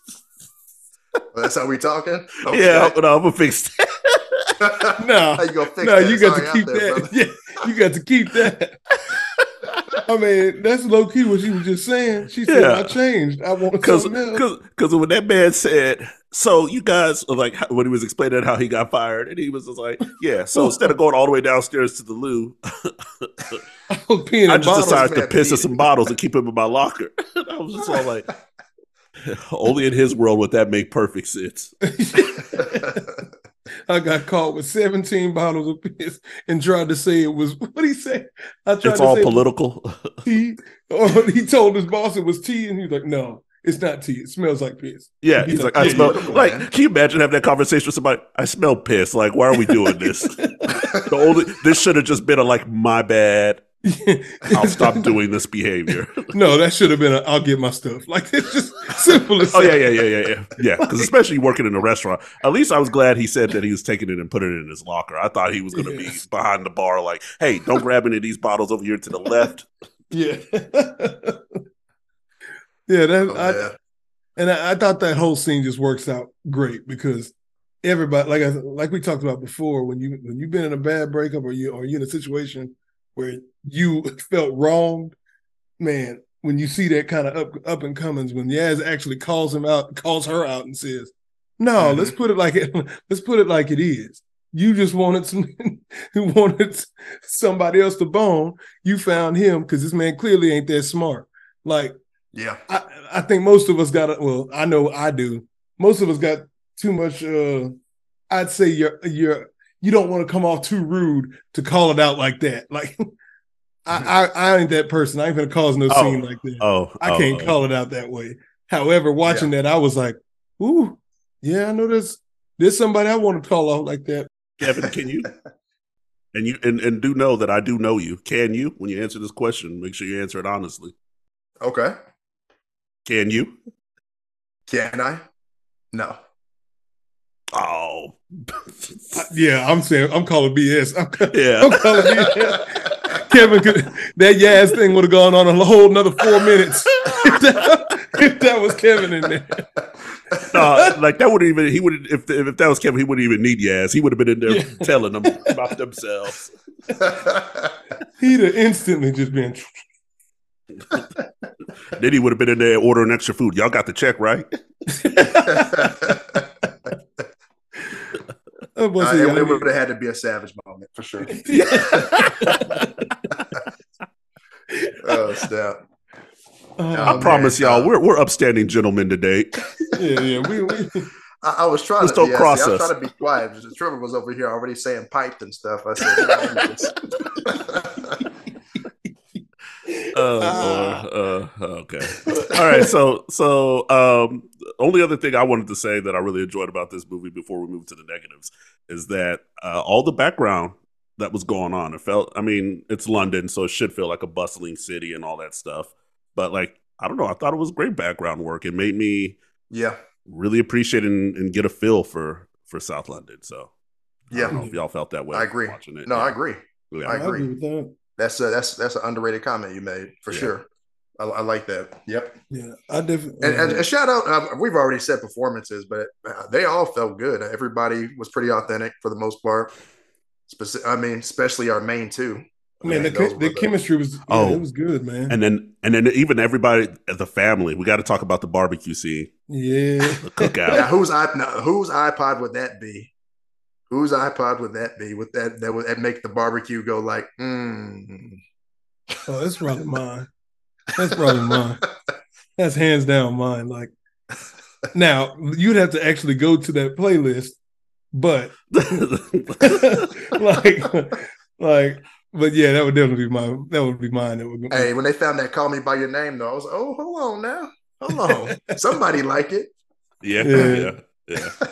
Well, that's how we talking. (laughs) Yeah, but I'm gonna fix that. (laughs) no, how you gonna fix no, that? you got Sorry to keep there, that. brother. Yeah, you got to keep that. I mean, that's low key what she was just saying. She said, Yeah. "I changed. I want Because something else." because because when that man said, so you guys like when he was explaining how he got fired, and he was just like, yeah. So (laughs) instead of going all the way downstairs to the loo, oh, I peeing in I just decided to piss in some bottles and keep them in my locker. I was just all like, (laughs) only in his world would that make perfect sense. (laughs) I got caught with 17 bottles of piss and tried to say it was (laughs) what he said. I tried it's to all say political. Or he told his boss it was tea, and he's like, "No, it's not tea. It smells like piss." Yeah, He's he's like, like, I yeah, smell. Like, can you imagine having that conversation with somebody? I smell piss. Like, why are we doing this? the only this should have just been a like, my bad. I'll stop (laughs) doing this behavior. No, that should have been. A, I'll get my stuff. Like it's just simple as. Oh yeah, yeah, yeah, yeah, yeah, yeah. Because especially working in a restaurant, at least I was glad he said that he was taking it and putting it in his locker. I thought he was going to Yes. be behind the bar, like, "Hey, don't grab any of these bottles over here to the left." yeah. (laughs) yeah, that Oh, I, and I, I thought that whole scene just works out great because everybody, like I like we talked about before, when you when you've been in a bad breakup or you or you in a situation where you (laughs) felt wronged, man, when you see that kind of up up and comings, when Yas actually calls him out, calls her out, and says, "No, Mhm. let's put it like it. (laughs) Let's put it like it is." You just wanted some, (laughs) wanted somebody else to bone. You found him because this man clearly ain't that smart. Like Yeah. I, I think most of us got well, I know I do. Most of us got too much uh I'd say you're you're you don't want to come off too rude to call it out like that. Like I, I I ain't that person. I ain't gonna cause no Oh, scene like that. Oh, I oh, can't oh. call it out that way. However, watching that, I was like, ooh, yeah, I know there's there's somebody I want to call out like that. Kevin, can you? (laughs) And you and, and do know that I do know you. Can you, when you answer this question, make sure you answer it honestly? Okay. Can you? Can I? No. Oh, yeah, I'm saying I'm calling BS. I'm, yeah. (laughs) I'm calling BS. (laughs) Kevin could that Yas thing would have gone on a whole another four minutes if (laughs) that, if that was Kevin in there. No, like that would even he would if if that was Kevin, he wouldn't even need Yas. He would have been in there Yeah. telling them about themselves. (laughs) He'd have instantly just been. Then he would have been in there ordering extra food. Y'all got the check, right? (laughs) Oh, boy, Uh, see, it I mean- would have had to be a savage moment for sure. (laughs) (laughs) Oh snap! Oh, I man, promise y'all, uh, we're we're upstanding gentlemen today. (laughs) yeah, yeah. We, we, I, I was trying Just to don't yeah, cross see, I was trying to be quiet. Just- Trevor was over here already saying piped and stuff. I said, Uh, Ah. uh, uh, okay. All right. So, so um, the only other thing I wanted to say that I really enjoyed about this movie before we move to the negatives is that uh, all the background that was going on, it felt. I mean, it's London, so it should feel like a bustling city and all that stuff. But like, I don't know. I thought it was great background work. It made me yeah, really appreciate and, and get a feel for for South London. So, I don't know yeah. if y'all felt that way. I agree. Watching it. No, Yeah. I agree. Yeah. I I agree. agree with that. That's a, that's that's an underrated comment you made for Yeah. sure. I, I like that. Yep. Yeah, I definitely. And, and a shout out. Uh, we've already said performances, but uh, they all felt good. Everybody was pretty authentic for the most part. Speci- I mean, especially our main two. I man, the, mean, the, the chemistry was. Yeah, Oh. it was good, man. And then and then even everybody the family, we got to talk about the barbecue scene, yeah, (laughs) the cookout. Now, whose iP- no, whose iPod would that be? Whose iPod would that be? With that that would that make the barbecue go like, mm. oh, that's probably mine. That's probably mine. (laughs) That's hands down mine. Like now, you'd have to actually go to that playlist, but (laughs) like, like, but yeah, that would definitely be my that would be mine. That would Hey, when they found that "Call Me by Your Name," though, I was, oh, hold on now, hold on, somebody like it. (laughs) yeah, Yeah. yeah, yeah.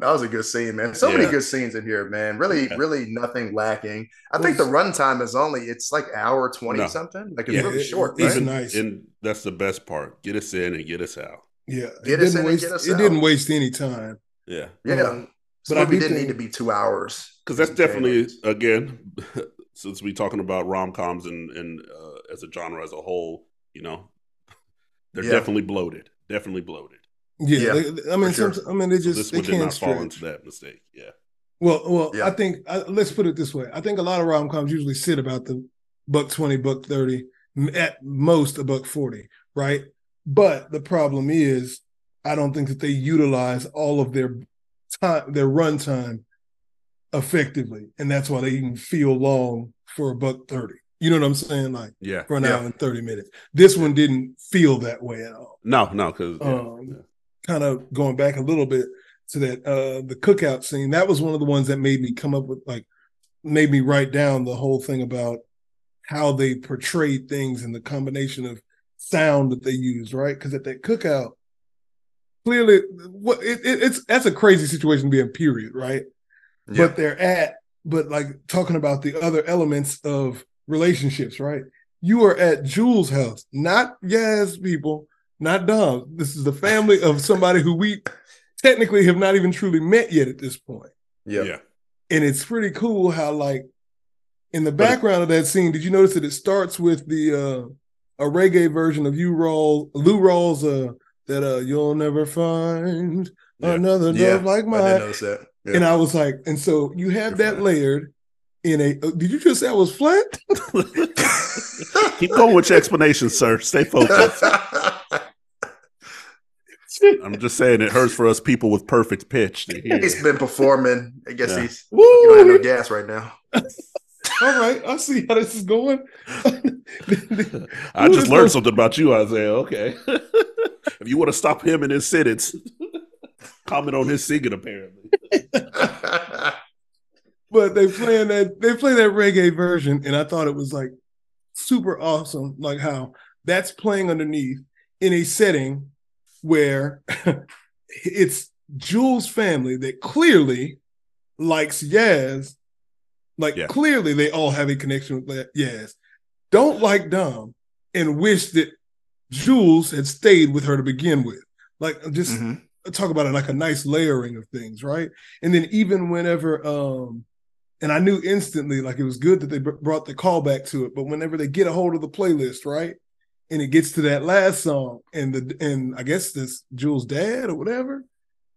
That was a good scene, man. So many good scenes in here, man. Really, Yeah. really nothing lacking. I think the runtime is only it's like hour twenty No. something. Like it's Yeah, really it- short. it's right? a nice. And that's the best part. Get us in and get us out. yeah, Get it us didn't in and waste. get us it out. didn't waste any time. Yeah. yeah, Um, but but I movie do didn't think- need to be two hours Because that's definitely let's- again, (laughs) since we're talking about rom coms and and uh, as a genre as a whole, you know, they're Yeah. definitely bloated. Definitely bloated. Yeah, Yeah, they- I mean, sure. some, I mean, they So just this they can't fall into that mistake. Yeah. Well, well, Yeah. I think let's put it this way. I think a lot of rom coms usually sit about the buck twenty, buck thirty, at most a buck forty, right? But the problem is, I don't think that they utilize all of their time, their runtime, effectively, and that's why they even feel long for a buck thirty. You know what I'm saying? Like Yeah. for an Yeah. hour and thirty minutes. This one didn't feel that way at all. No, no, because Um, kind of going back a little bit to that uh the cookout scene. That was one of the ones that made me come up with like made me write down the whole thing about how they portrayed things and the combination of sound that they used, right? Because at that cookout, clearly, what it, it, it's that's a crazy situation to be in. Period, right? Yeah. But they're at, but like talking about the other elements of relationships, right? You are at Jules' house, not yes people, not Dom. This is the family of somebody who we technically have not even truly met yet at this point. yeah. Yeah. And it's pretty cool how like in the background of that scene, did you notice that it starts with the uh a reggae version of you roll Lou Rawls uh that uh you'll never find Yeah. another Yeah, love like I did mine. notice that. Yeah. And I was like, and so you have You're that fine. layered in a uh, did you just say I was flat? (laughs) Keep going with your explanation, sir. Stay focused. (laughs) I'm just saying it hurts for us people with perfect pitch he's been performing. I guess Yeah. he's Woo! you don't have no gas right now. (laughs) All right, I see how this is going. (laughs) (laughs) I just learned something about you, Isaiah. Okay. if you want to stop him in his sentence, comment on his singing, apparently. but they playing that they play that reggae version, and I thought it was like super awesome, like how that's playing underneath in a setting where it's Jules' family that clearly likes Yas. Like Yeah. clearly they all have a connection with Yas. Don't like Dom and wish that Jules had stayed with her to begin with. Like just Mhm. talk about it like a nice layering of things, right? And then even whenever, um, and I knew instantly like it was good that they br- brought the callback to it, but whenever they get a hold of the playlist, right, and it gets to that last song, and the and I guess this Jules' dad or whatever,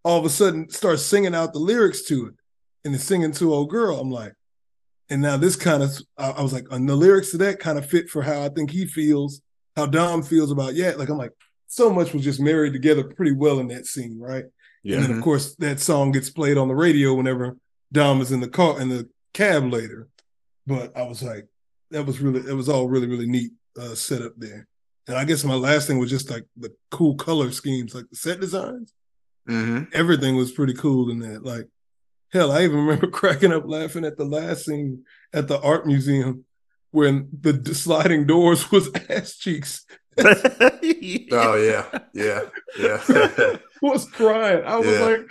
all of a sudden starts singing out the lyrics to it, and it's singing to old girl. I'm like, and now this kind of, I, I was like, and the lyrics to that kind of fit for how I think he feels, how Dom feels about yeah. Like I'm like, so much was just married together pretty well in that scene, right? Yeah. And then, of course, that song gets played on the radio whenever Dom is in the car in the cab later. But I was like, that was really, it was all really, really neat uh, setup there. And I guess my last thing was just like the cool color schemes, like the set designs. Mhm. Everything was pretty cool in that. Like, hell, I even (laughs) remember cracking up laughing at the last scene at the art museum when the sliding doors (laughs) was ass cheeks. (laughs) Oh yeah, yeah, yeah. was crying. I was Yeah. like,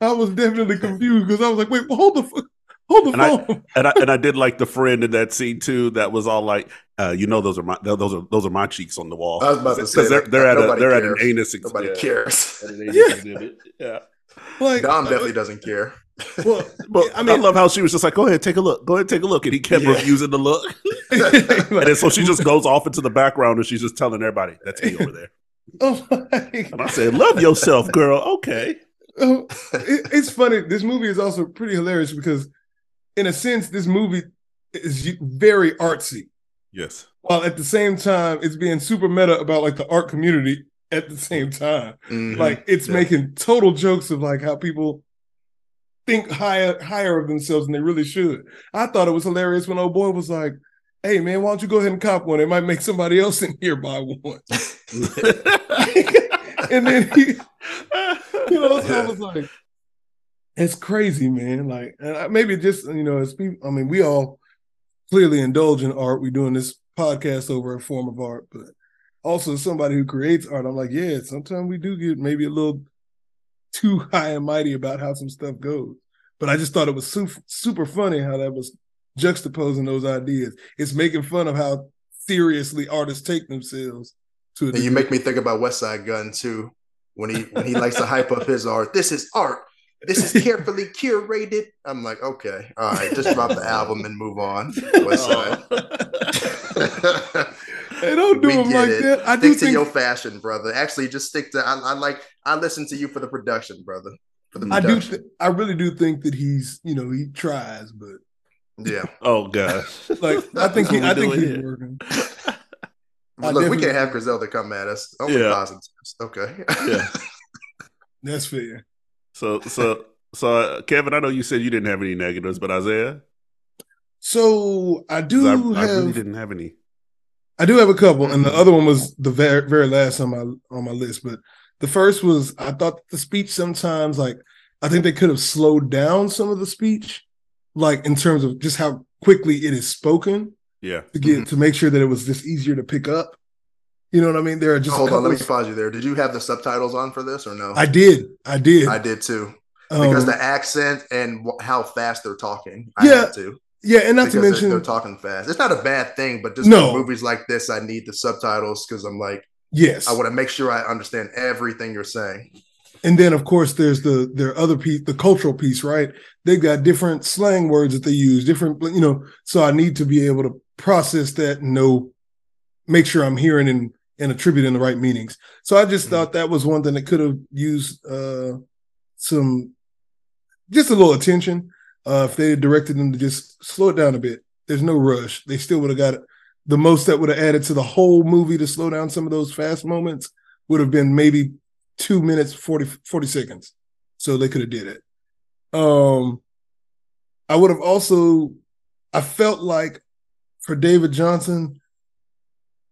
I was definitely confused because I was like, wait, hold the, fu- hold the And I- and I and I did like the friend in that scene too. That was all like, uh, you know, those are my those are those are my cheeks on the wall. I was about to say, because they're they're at a they're at an anus ex- Nobody yeah, cares. at an anus Yeah. Yeah. like, Dom uh, definitely doesn't care. Well, (laughs) But I mean, I, love how she was just like, "Go ahead, take a look. Go ahead, take a look," and he kept Yeah. refusing to look. (laughs) And then so she just goes off into the background and she's just telling everybody, "That's me over there." (laughs) oh, like, And I said, "Love yourself, girl." Okay. oh, it- it's funny. This movie is also pretty hilarious because, in a sense, this movie is very artsy, Yes. while at the same time, it's being super meta about like the art community at the same time. Mhm. Like it's Yeah. making total jokes of like how people think higher higher of themselves than they really should. I thought it was hilarious when old boy was like, "Hey man, why don't you go ahead and cop one? It might make somebody else in here buy one." (laughs) (laughs) and then he, (laughs) you know, so I was like, "It's crazy, man." Like, and I, maybe just you know, as people, I mean, we all clearly indulge in art. We're doing this podcast over a form of art, but also somebody who creates art, I'm like, yeah, sometimes we do get maybe a little too (laughs) high and mighty about how some stuff goes. But I just thought it was super, super funny how that was juxtaposing those ideas. It's making fun of how seriously artists take themselves to you make me think about Westside Gunn too, when he when he likes to hype up his art. This is art. This is (laughs) carefully curated. I'm like, okay, all right, just drop the album and move on. West Side. They don't do We them like it. that. I do stick to think your fashion, brother. Actually, just stick to. I, I like. I listen to you for the production, brother. For the production. I do. Th- I really do think that he's, you know, he tries, but yeah. oh gosh. (laughs) like I think he, I think doing he's here. working. (laughs) Well, I look, we can't have Griselda come at us. Oh, Only Yeah. positives. Okay. Yeah. That's fair. So so so uh, Kevin, I know you said you didn't have any negatives, but Isaiah, So I do I, I really didn't have any. I do have a couple, and the other one was the very very last on my on my list. But the first was I thought the speech sometimes like I think they could have slowed down some of the speech, like in terms of just how quickly it is spoken. Yeah. To get mm-hmm. to make sure that it was just easier to pick up. You know what I mean? There are just hold on. Let me pause you there. Did you have the subtitles on for this or no? I did. I did. I did too. Because um, the accent and how fast they're talking. I yeah. too. Yeah, and not to mention they're, they're, talking fast. It's not a bad thing, but just no. movies like this, I need the subtitles because I'm like, yes, I want to make sure I understand everything you're saying. And then, of course, there's the their other piece, the cultural piece, right? They've got different slang words that they use, different, you know. So I need to be able to process that and know, make sure I'm hearing and and attributing the right meanings. So I just mm-hmm. thought that was one thing that could have used uh some just a little attention. Uh, if they had directed them to just slow it down a bit, there's no rush. They still would have got. The most that would have added to the whole movie to slow down some of those fast moments would have been maybe two minutes 40, 40 seconds. So they could have did it. Um, I would have also, I felt like for David Jonsson,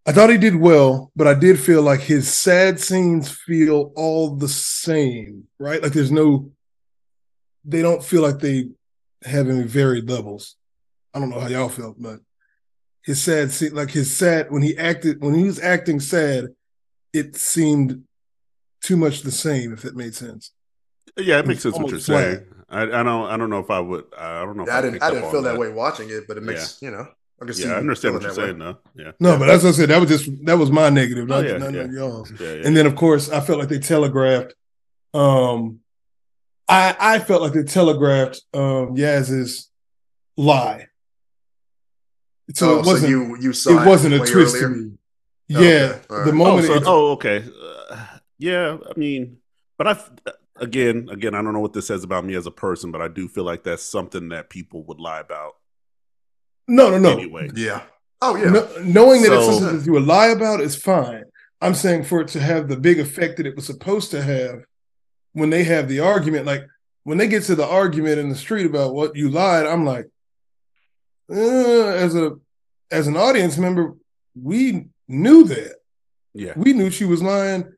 I thought he did well, but I did feel like his sad scenes feel all the same, right? Like there's no, they don't feel like they have any varied levels. I don't know how y'all felt, but his sad scene, like his sad when he acted when he was acting sad, it seemed too much the same. If that made sense. Yeah, it makes sense what you're saying. I, I, don't I don't know if I would I don't know. Yeah, I, I, didn't I didn't feel that, that, way watching it, but it makes yeah. you know. I can yeah, I understand what you're saying though. Yeah. No, but as I said, that was just that was my negative, not, oh, yeah, not yeah. y'all's. and then of course I felt like they telegraphed um I I felt like they telegraphed um Yas's lie. So oh, it wasn't so you you saw it wasn't a twist earlier? to me. Yeah, right. the moment. Oh, so, oh okay. Uh, yeah, I mean, but I again, again, I don't know what this says about me as a person, but I do feel like that's something that people would lie about. No, no, no. Anyway, yeah. Oh yeah. No, knowing that so, it's something that you would lie about is fine. I'm saying for it to have the big effect that it was supposed to have when they have the argument, like when they get to the argument in the street about what you lied, I'm like, uh, as a as an audience member, we knew that. Yeah, we knew she was lying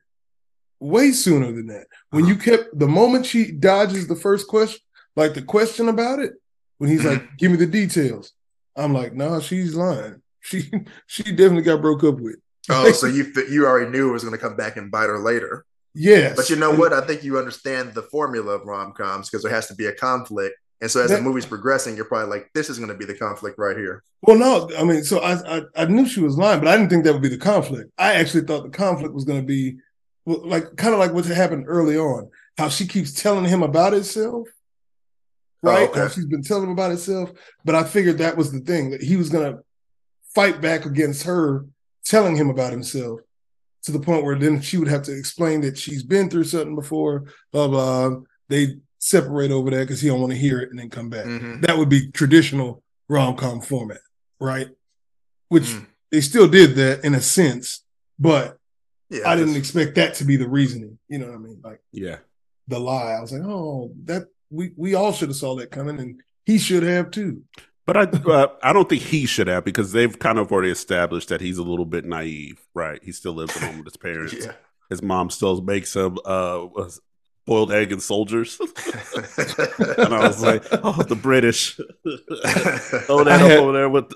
way sooner than that. When uh-huh. you kept the moment she dodges the first question, like the question about it, when he's like, (clears throat) "Give me the details," I'm like, "Nah, she's lying. She (laughs) she definitely got broke up with." oh, so you you already knew it was going to come back and bite her later. Yes. But you know what? I think you understand the formula of rom coms because there has to be a conflict. And so as that, the movie's progressing, you're probably like, this is going to be the conflict right here. Well, no, I mean, so I, I, I knew she was lying, but I didn't think that would be the conflict. I actually thought the conflict was going to be like kind of like what happened early on, how she keeps telling him about herself, right? Oh, okay. she's been telling him about herself. But I figured that was the thing that he was going to fight back against her telling him about himself to the point where then she would have to explain that she's been through something before, blah blah. They separate over that because he don't want to hear it and then come back. Mm-hmm. That would be traditional rom com format, right? Which mm. they still did that in a sense, but yeah, I didn't expect that to be the reasoning. You know what I mean? Like, yeah, the lie. I was like, oh, that we we all should have saw that coming, and he should have too. But I uh, I don't think he should have because they've kind of already established that he's a little bit naive, right? He still lives at home with his parents. (laughs) yeah. His mom still makes him uh, boiled egg and soldiers, (laughs) and I was like, oh, the British. (laughs) oh, that had, over there with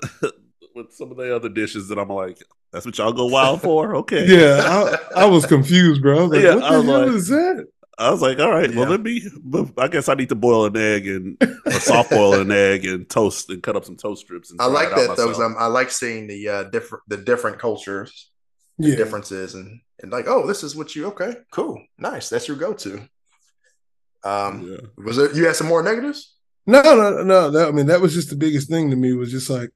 with some of the other dishes that I'm like, that's what y'all go wild for, okay? Yeah, I, I was confused, bro. I was like, yeah, what the hell like, is that? I was like, all right, yeah. well, let me. I guess I need to boil an egg and or soft boil an egg and toast and cut up some toast strips. And I like that though. Because I like seeing the uh, different the different cultures, yeah. differences, and and like, oh, this is what you okay, cool, nice. That's your go to. Um, yeah. was it you had some more negatives? No, no, no. That, I mean, that was just the biggest thing to me. Was just like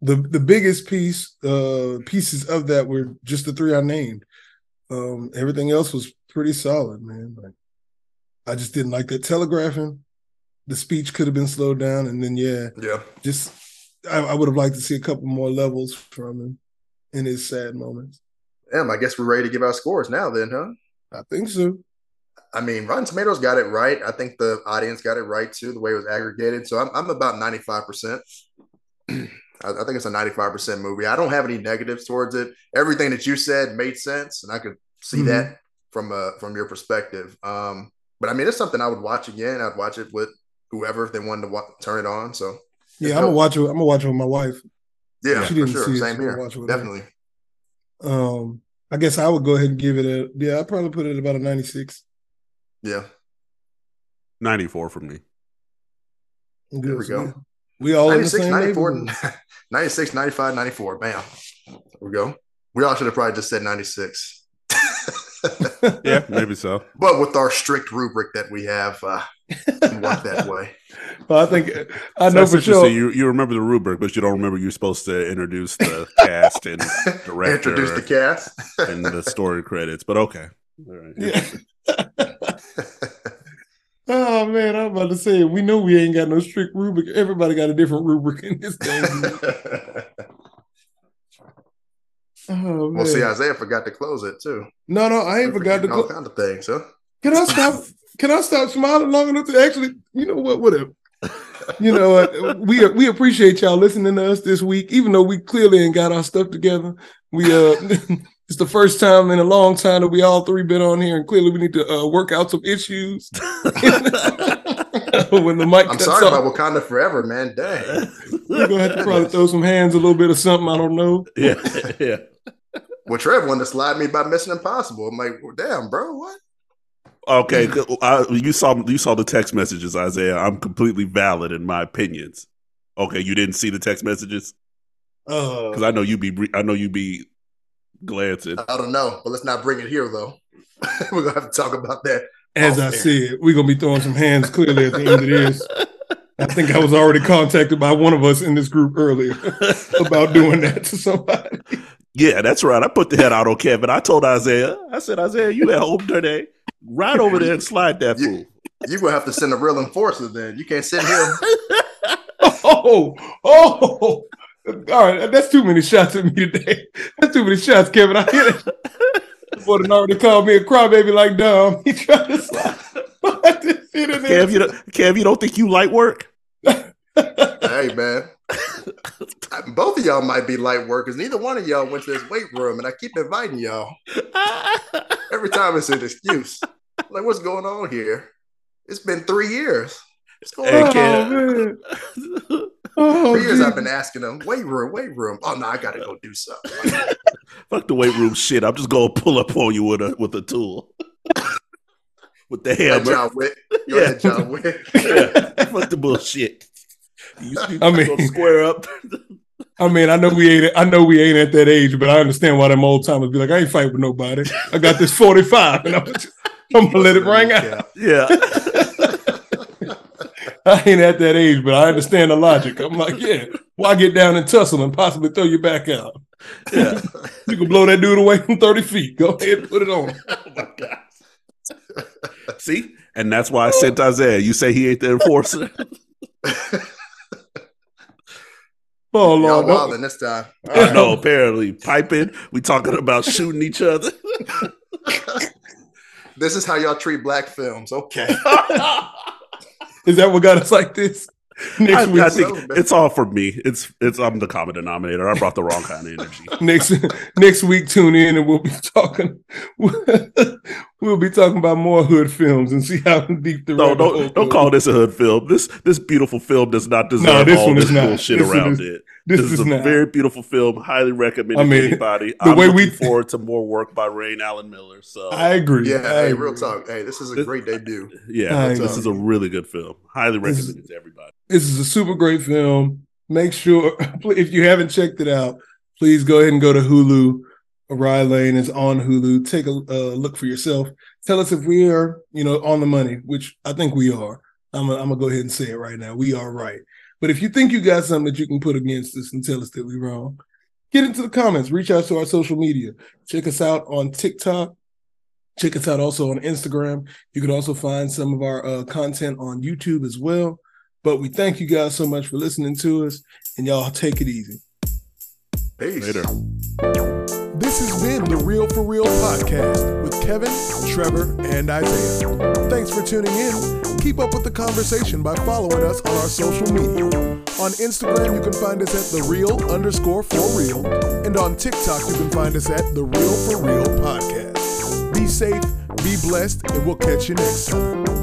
the the biggest piece, uh, pieces of that were just the three I named. Um, everything else was pretty solid, man. Like I just didn't like that telegraphing. The speech could have been slowed down, and then yeah, yeah, just I, I would have liked to see a couple more levels from him in his sad moments. Damn, I guess we're ready to give our scores now, then, huh? I think so. I mean, Rotten Tomatoes got it right. I think the audience got it right too, the way it was aggregated. So I'm I'm about ninety five percent. (clears throat) I, I think it's a 95% movie. I don't have any negatives towards it. Everything that you said made sense, and I could see Mhm. that from uh from your perspective. Um, but I mean, it's something I would watch again. I'd watch it with whoever if they wanted to wa- turn it on. So Yeah, I'm gonna watch it. I'm gonna watch it with my wife. yeah, She for didn't sure. see it, Same so here. I'll watch it with her. Definitely. Um, I guess I would go ahead and give it a yeah. I'd probably put it at about a 96. Yeah. 94 from me. Good. we So go. We all in the 96, same 94, (laughs) 96, 95, 94. Bam. There we go. We all should have probably just said 96. (laughs) Yeah, maybe so. (laughs) But with our strict rubric that we have, uh, work that way. Well, I think I So know that's for interesting. sure. You you remember the rubric, but you don't remember you're supposed to introduce the cast and director Introduce the cast. and the story credits. But okay. All right. Yeah. Oh man, I'm about to say we know we ain't got no strict rubric. Everybody got a different rubric in this (laughs) thing. Oh man. well, see, Isaiah forgot to close it too. no, no, I ain't We're forgot to. close all kind of things, huh? can I stop? (laughs) Can I stop smiling long enough to actually? You know what? Whatever. You know what? We we appreciate y'all listening to us this week, even though we clearly ain't got our stuff together. We uh, (laughs) it's the first time in a long time that we all three been on here, and clearly we need to uh, work out some issues. (laughs) when the mic I'm sorry off, about Wakanda Forever, man. Dang. we're gonna have to probably throw some hands, a little bit of something. I don't know. yeah, yeah. (laughs) Well, Trev wanted to slide me by Mission Impossible. I'm like, well, damn, bro, what? Okay, (laughs) I, you saw you saw the text messages, Isaiah. I'm completely valid in my opinions. Okay, you didn't see the text messages Uh, because I know you be I know you be glancing. I don't know, but let's not bring it here though. (laughs) We're gonna have to talk about that. as I off air. said, we're gonna be throwing some hands clearly at the end of this. I think I was already contacted by one of us in this group earlier (laughs) about doing that to somebody. Yeah, that's right. I put the head out on Kevin. I told Isaiah. I said, Isaiah, you at home today? Right over there and slide that You- fool. You're gonna have to send a real enforcer then. You can't send him. (laughs) Oh, oh, all right. That's too many shots at me today. (laughs) That's too many shots, Kevin. I hear it. Boy, done already called me a crybaby like dumb. He (laughs) tried to slide this shit. Kev, you don't, Kev, you don't think you light work? hey man. (laughs) Both of y'all might be light workers. Neither one of y'all went to this weight room, and I keep inviting y'all. Every time it's an excuse. Like, what's going on here? It's been three years. What's going Hey, on? Oh, Kev. Man. Oh, Three years geez. I've been asking them, weight room, weight room. Oh no, I gotta go do something. (laughs) Fuck the weight room shit. I'm just gonna pull up on you with a with a tool. (laughs) with the Hey, hammer. John Wick. Go Yeah. ahead, John Wick. (laughs) Yeah. Fuck the bullshit. You I mean- gonna square up. I mean, I know we ain't. I know we ain't at that age, but I understand why them old timers be like, I ain't fighting with nobody. I got this forty five, and I'm, just, I'm gonna let it ring out. yeah. (laughs) I ain't at that age, but I understand the logic. I'm like, yeah, why get down and tussle and possibly throw you back out? Yeah. (laughs) You can blow that dude away from thirty feet. Go ahead, and put it on. (laughs) Oh my god. See? And that's why I oh. sent Isaiah. You say he ain't the enforcer. Oh Y'all Lord, no. wilding this time. All I right. know, apparently. Piping. We talking about shooting each other. This is how y'all treat black films. Okay. Is that what got us like this? (laughs) Next I, week, I think so, it's all for me. It's it's I'm the common denominator. I brought the wrong kind of energy. (laughs) next next week tune in and we'll be talking (laughs) we'll be talking about more hood films and see how deep the No, don't don't goes. call this a hood film. This this beautiful film does not deserve No, this all one this bullshit This around is- it. This, This, is, is a not very beautiful film. Highly recommended I mean, to anybody. the I'm way looking we- forward to more work by Raine Allen Miller. So I agree Yeah, I hey, agree. real talk. Hey, this is a great debut. yeah, this is a really good film. Highly This is- recommended to everybody. this is a super great film make sure (laughs) if you haven't checked it out please go ahead and go to hulu Rye Lane is on Hulu. Take a uh, look for yourself. Tell us if we are, you know, on the money, which I think we are. I'm gonna, I'm gonna go ahead and say it right now. We are right. But if you think you got something that you can put against us and tell us that we're wrong, get into the comments. Reach out to our social media. Check us out on TikTok. Check us out also on Instagram. You can also find some of our uh, content on YouTube as well. But we thank you guys so much for listening to us, and y'all take it easy. Peace. Later. This has been the Real for Real podcast with Kevin, Trevor, and Isaiah. Thanks for tuning in. Keep up with the conversation by following us on our social media. On Instagram, you can find us at the real underscore for real, and on TikTok, you can find us at the Real for Real podcast. Be safe, be blessed, and we'll catch you next time.